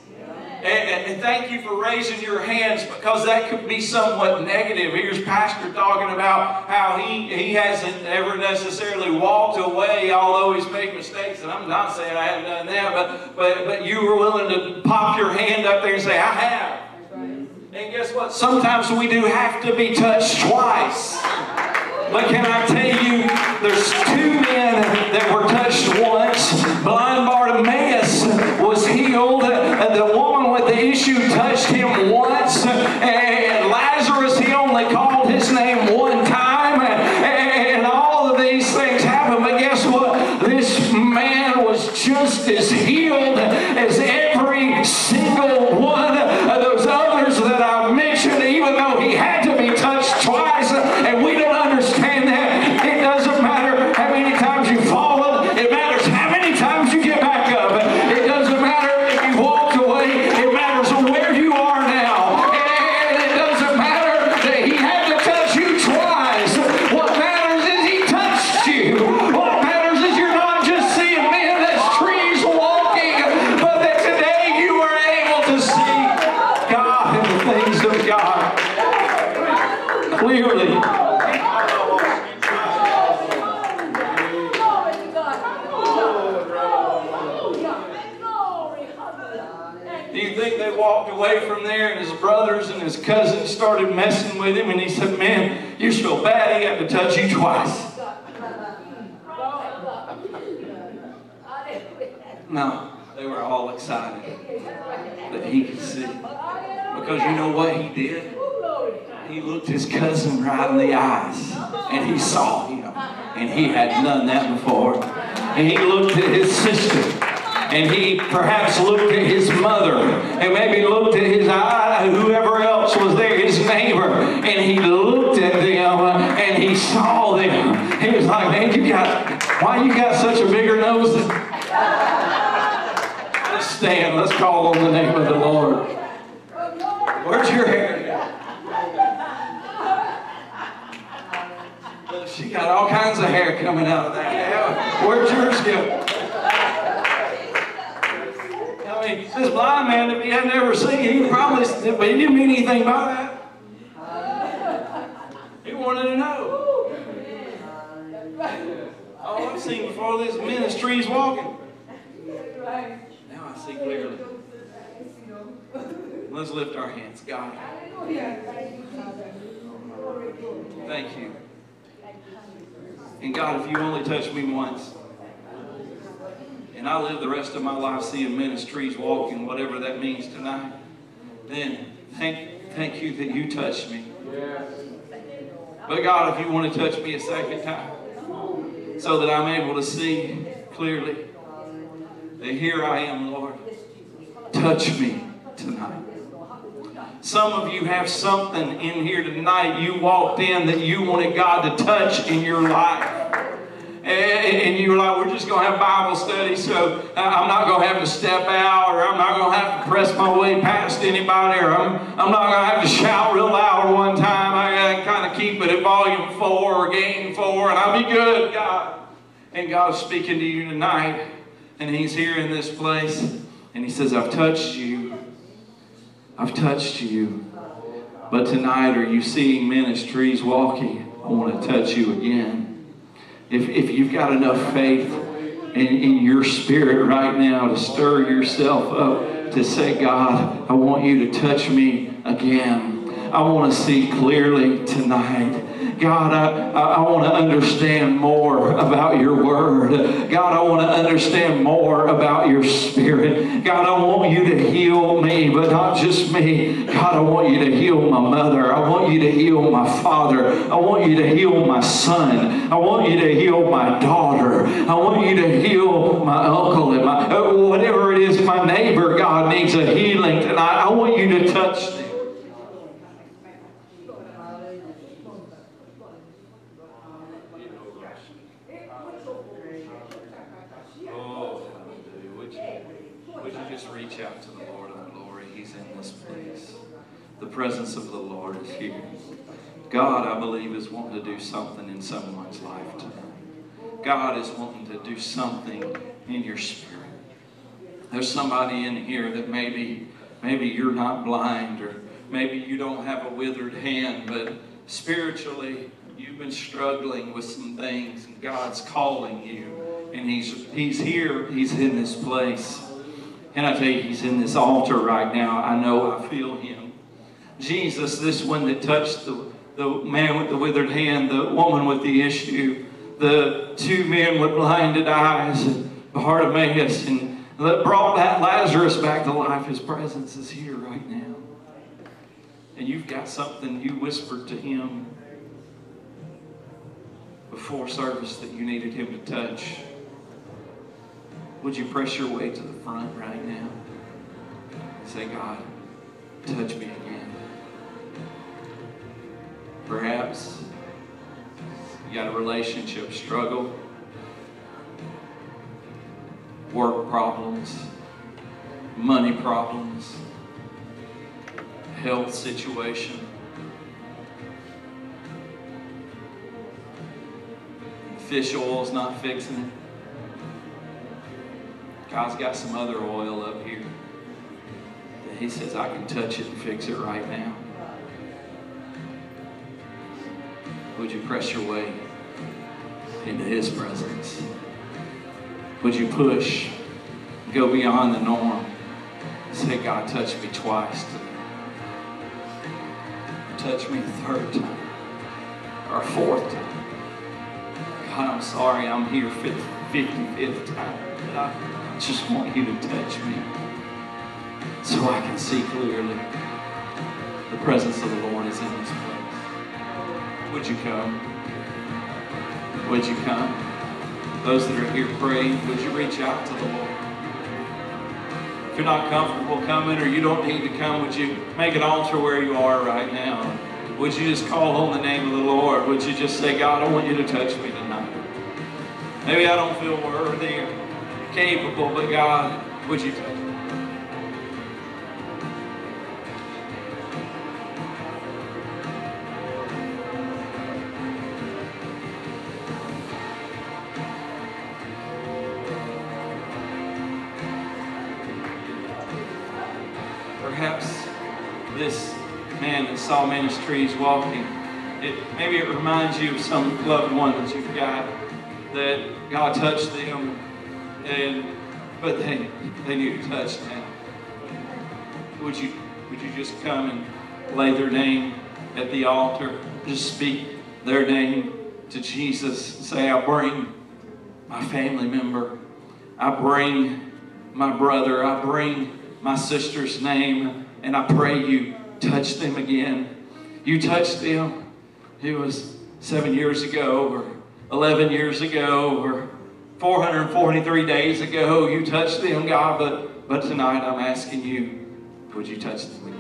And, and, thank you for raising your hands because that could be somewhat negative. Here's Pastor talking about how he, he hasn't ever necessarily walked away, although he's made mistakes. And I'm not saying I haven't done that, but, but, but you were willing to pop your hand up there and say, I have. And guess what? Sometimes we do have to be touched twice. But can I tell you, there's two men that were touched once. Blind Bartimaeus was healed, and the woman with the issue touched him once. And bad he had to touch you twice? No, they were all excited that he could see. Because you know what he did? He looked his cousin right in the eyes and he saw him. And he hadn't done that before. And he looked at his sister. And he perhaps looked at his mother. And maybe looked at his eye, whoever else was there, his neighbor. And he looked at them and he saw them. He was like, man, you got, why you got such a bigger nose Let's stand. Let's call on the name of the Lord. Where's your hair? She got all kinds of hair coming out of that. Where'd yours go? Mean, this blind man, if he had never seen, he probably, but he didn't mean anything by that. He wanted to know. Oh, I've seen before this ministry's walking. Now I see clearly. Let's lift our hands. God, thank you. And God, if you only touch me once, and I live the rest of my life seeing ministries walking, whatever that means tonight, then thank, thank you that you touched me. But God, if you want to touch me a second time, so that I'm able to see clearly that here I am, Lord, touch me tonight. Some of you have something in here tonight. You walked in that you wanted God to touch in your life. And you were like, we're just going to have Bible study, so uh, I'm not going to have to step out, or I'm not going to have to press my way past anybody, or I'm, I'm not going to have to shout real loud one time. I got to kind of keep it at volume four or gain four, and I'll be good, God. And God's speaking to you tonight, and He's here in this place, and He says, I've touched you. I've touched you. But tonight, are you seeing ministries walking? I want to touch you again. If, if you've got enough faith in, in your spirit right now to stir yourself up to say, God, I want you to touch me again. I want to see clearly tonight. God, I, I, want to understand more about your word. God, I want to understand more about your spirit. God, I want you to heal me, but not just me. God, I want you to heal my mother. I want you to heal my father. I want you to heal my son. I want you to heal my daughter. I want you to heal my uncle and my uh, whatever it is, my neighbor, God needs a healing tonight. I want you to touch them. Oh, hallelujah. Would you, would you just reach out to the Lord of glory? He's in this place. The presence of the Lord is here. God, I believe, is wanting to do something in someone's life tonight. God is wanting to do something in your spirit. There's somebody in here that maybe, maybe you're not blind or maybe you don't have a withered hand, but spiritually you've been struggling with some things and God's calling you. And He's He's here, He's in this place. And I tell you, He's in this altar right now. I know I feel Him. Jesus, this one that touched the, the man with the withered hand, the woman with the issue, the two men with blinded eyes, and Bartimaeus, and that brought that Lazarus back to life. His presence is here right now. And you've got something you whispered to him before service that you needed him to touch. Would you press your way to the front right now? Say, God, touch me. Perhaps you got a relationship struggle, work problems, money problems, health situation. Fish oil's not fixing it. God's got some other oil up here that He says I can touch it and fix it right now. Would you press your way into His presence? Would you push, go beyond the norm? Say, God, touch me twice today. Touch me a third time or fourth time. God, I'm sorry I'm here 55th time, but I just want you to touch me so I can see clearly. The presence of the Lord is in this place. Would you come? Would you come? Those that are here praying, would you reach out to the Lord? If you're not comfortable coming or you don't need to come, would you make an altar where you are right now? Would you just call on the name of the Lord? Would you just say, God, I want you to touch me tonight? Maybe I don't feel worthy or capable, but God, would you touch me? Perhaps this man that saw ministries walking, it maybe it reminds you of some loved one that you've got that God touched them, and but they they need a touch now. Would you would you just come and lay their name at the altar? Just speak their name to Jesus. Say, I bring my family member. I bring my brother. I bring my sister's name, and I pray you touch them again. You touched them. It was seven years ago, or 11 years ago, or 443 days ago. You touched them, God, but, but tonight I'm asking you, would you touch them again?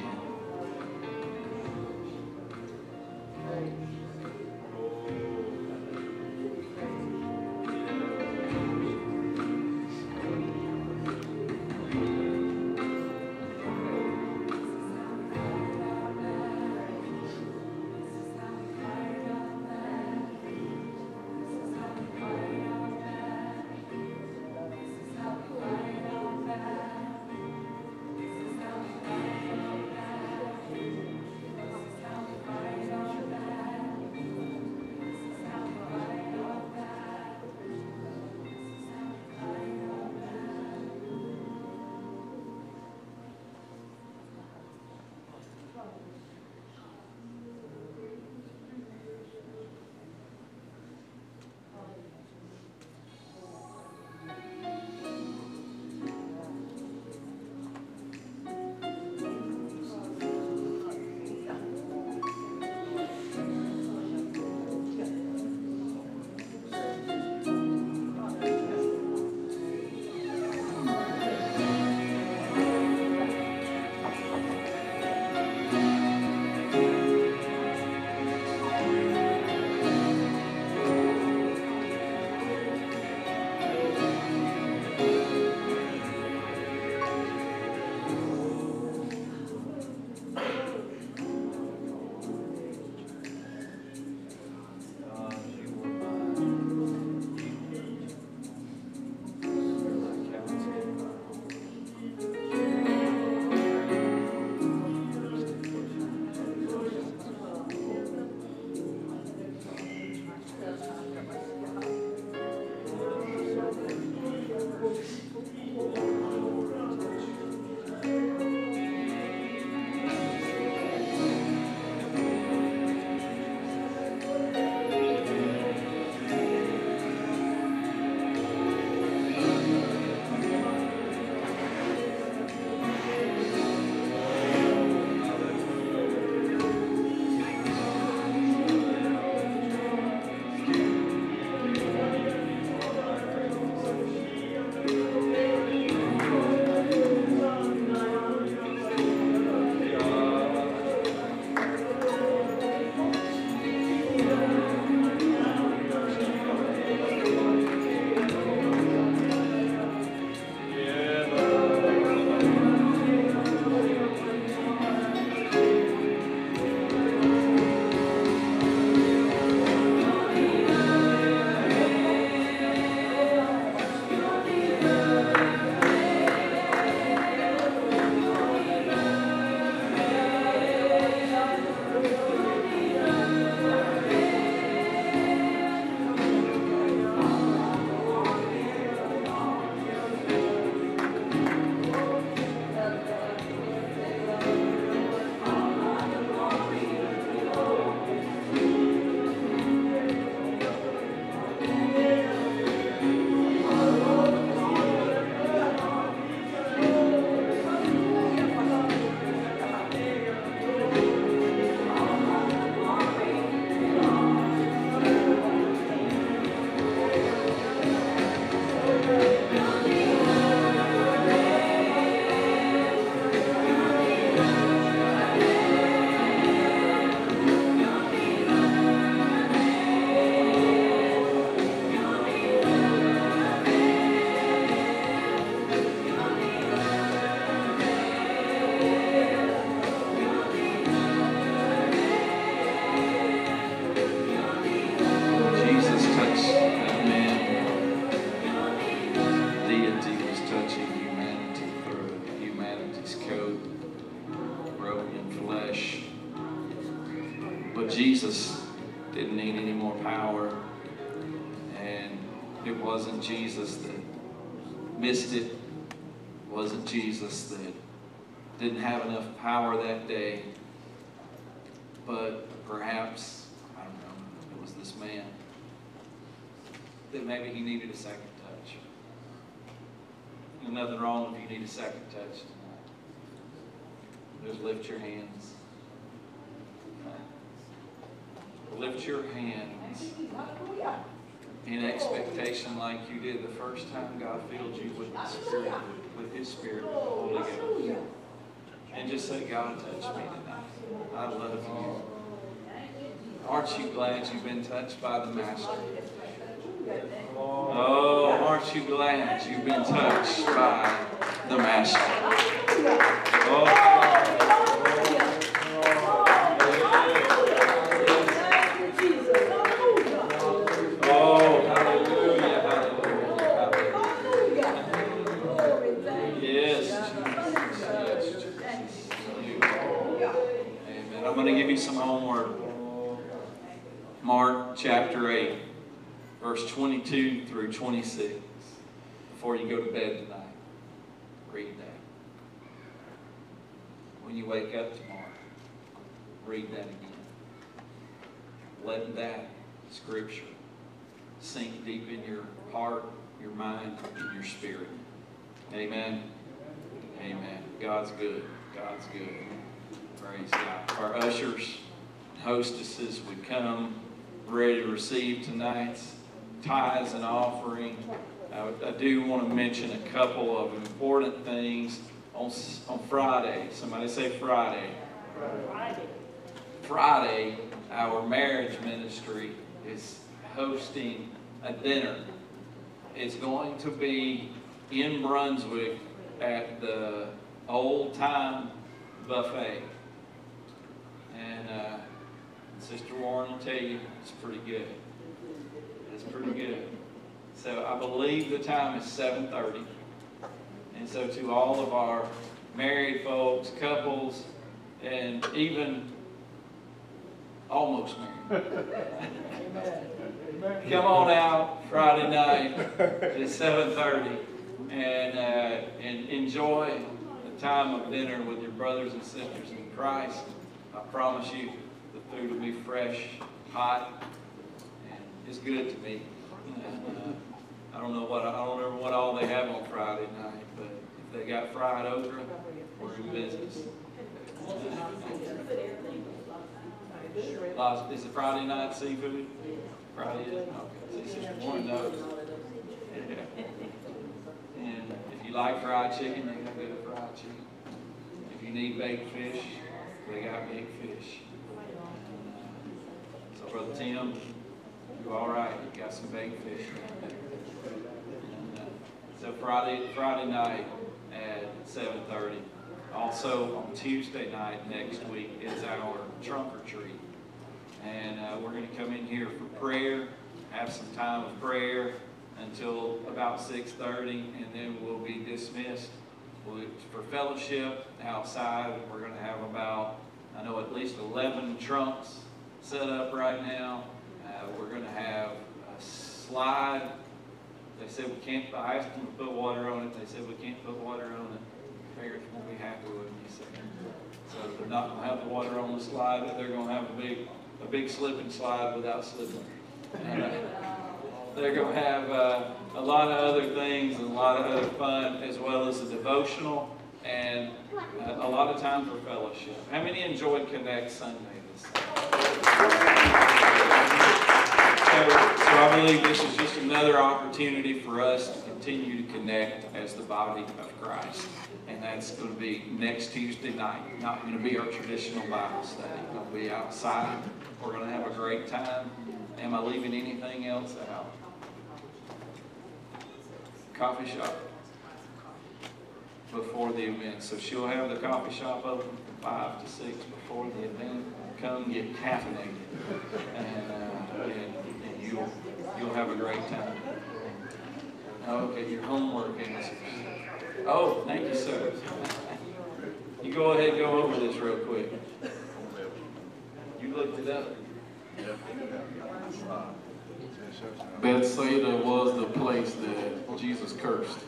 Jesus didn't need any more power. And it wasn't Jesus that missed it. It wasn't Jesus that didn't have enough power that day. But perhaps, I don't know, it was this man that maybe he needed a second touch. There's nothing wrong if you need a second touch tonight. Just lift your hands. Lift your hands in expectation like you did the first time God filled you with the Spirit, with His Spirit, Holy Ghost. And just say, God, touch me tonight. I love you. Aren't you glad you've been touched by the Master? Oh, aren't you glad you've been touched by the Master? Oh, oh, hallelujah, hallelujah, hallelujah. Yes, Jesus, yes, Jesus. Hallelujah. Amen. I'm going to give you some homework. Mark chapter 8, verse 22 through 26. Before you go to bed tonight, read that. When you wake up tomorrow, read that again. Let that scripture sink deep in your heart, your mind, and your spirit. Amen. Amen. God's good. God's good. Praise God. Our ushers, and hostesses would come ready to receive tonight's tithes and offering. I, I do want to mention a couple of important things on, on Friday. Somebody say Friday. Friday, our marriage ministry is hosting a dinner. It's going to be in Brunswick at the Old Time Buffet. And uh, Sister Warren will tell you it's pretty good. It's pretty good. So I believe the time is 7:30. And so to all of our married folks, couples, and even almost married. Come on out Friday night at 7:30 and uh, and enjoy the time of dinner with your brothers and sisters in Christ. I promise you, food will be fresh, hot, and it's good to me. And, uh, I don't know what I don't know what all they have on Friday night, but if they got fried okra, we're in business. Lots- Is it Friday night seafood? Friday is? Okay. See, Sister Warren knows. Yeah. And if you like fried chicken, they got good fried chicken. If you need baked fish, they got baked fish. Brother Tim, you all right? You got some baked fish. And, uh, So Friday, Friday night at seven thirty. Also, on Tuesday night next week is our trunk or treat. And uh, we're going to come in here for prayer, have some time of prayer until about 6:30, and then we'll be dismissed for fellowship outside. We're going to have about, I know at least 11 trunks set up right now. Uh, We're going to have a slide. They said we can't, I asked them to put water on it. They said we can't put water on it. Parents won't be happy with me, so. They're not gonna have the water on the slide, but they're gonna have a big, a big slip and slide without slipping. And, uh, They're gonna have, uh, a lot of other things and a lot of other fun, as well as a devotional and uh, a lot of time for fellowship. How many enjoyed Connect Sunday? So, so I believe this is just another opportunity for us to continue to connect as the body of Christ. And that's going to be next Tuesday night. Not going to be our traditional Bible study. Going to be outside. We're going to have a great time. Am I leaving anything else out? Coffee shop before the event. So she'll have the coffee shop open from five to six before the event come get caffeinated, and, uh, and, and you'll you'll have a great time. Okay, your homework answers. Oh, thank you, sir. You go ahead, go over this real quick. You looked it up.
Bethsaida was the place that Jesus cursed.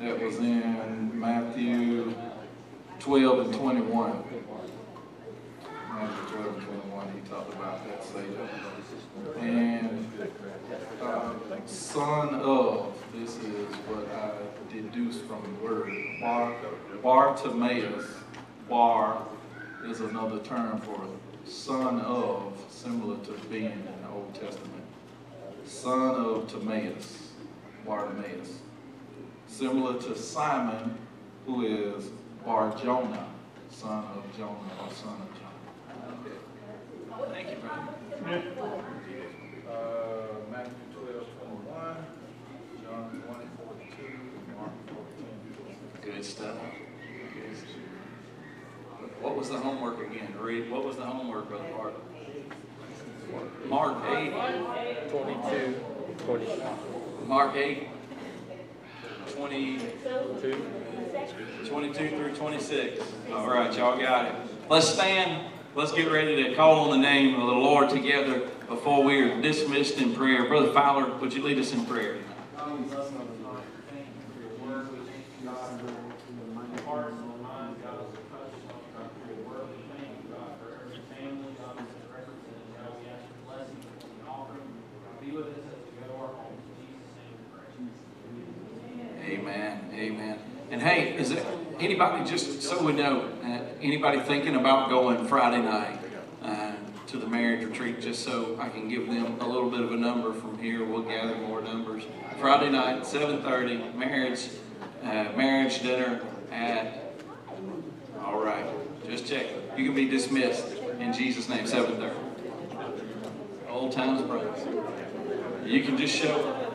That was in Matthew 12 and 21. Romans 12 and 21, he talked about that Satan. And uh, son of, this is what I deduce from the word, Bar, Bartimaeus, Bar is another term for son of, similar to being in the Old Testament. Son of Timaeus, Bartimaeus. Similar to Simon, who is Bar Jonah. son of Jonah or son of Jonah.
Thank you, brother.
Uh, Matthew twelve twenty-one, John twenty forty-two, Mark fourteen.
Good stuff. Good stuff. What was the homework again? Read, what was the homework, Brother Bart? Mark eight,
Twenty-two, twenty,
Mark eight, twenty,
two.
22 through 26. All right, y'all got it. Let's stand. Let's get ready to call on the name of the Lord together before we are dismissed in prayer. Brother Fowler, would you lead us in prayer?
God, we love you tonight. Thank you for your word. We thank you, God, for the hearts and the minds, God, as we touch, God, for your word. We thank you, God, for every family, God, that's represented. God, we ask your blessing upon the offering. Be with us as we go to our homes. In Jesus' name we pray.
Amen. Amen. And hey, is it anybody, just so we know, uh, anybody thinking about going Friday night uh, to the marriage retreat, just so I can give them a little bit of a number from here, we'll gather more numbers. Friday night, 7:30, marriage, uh, marriage dinner at, all right, just check. You can be dismissed in Jesus' name, 7:30. Old times, brothers. You can just show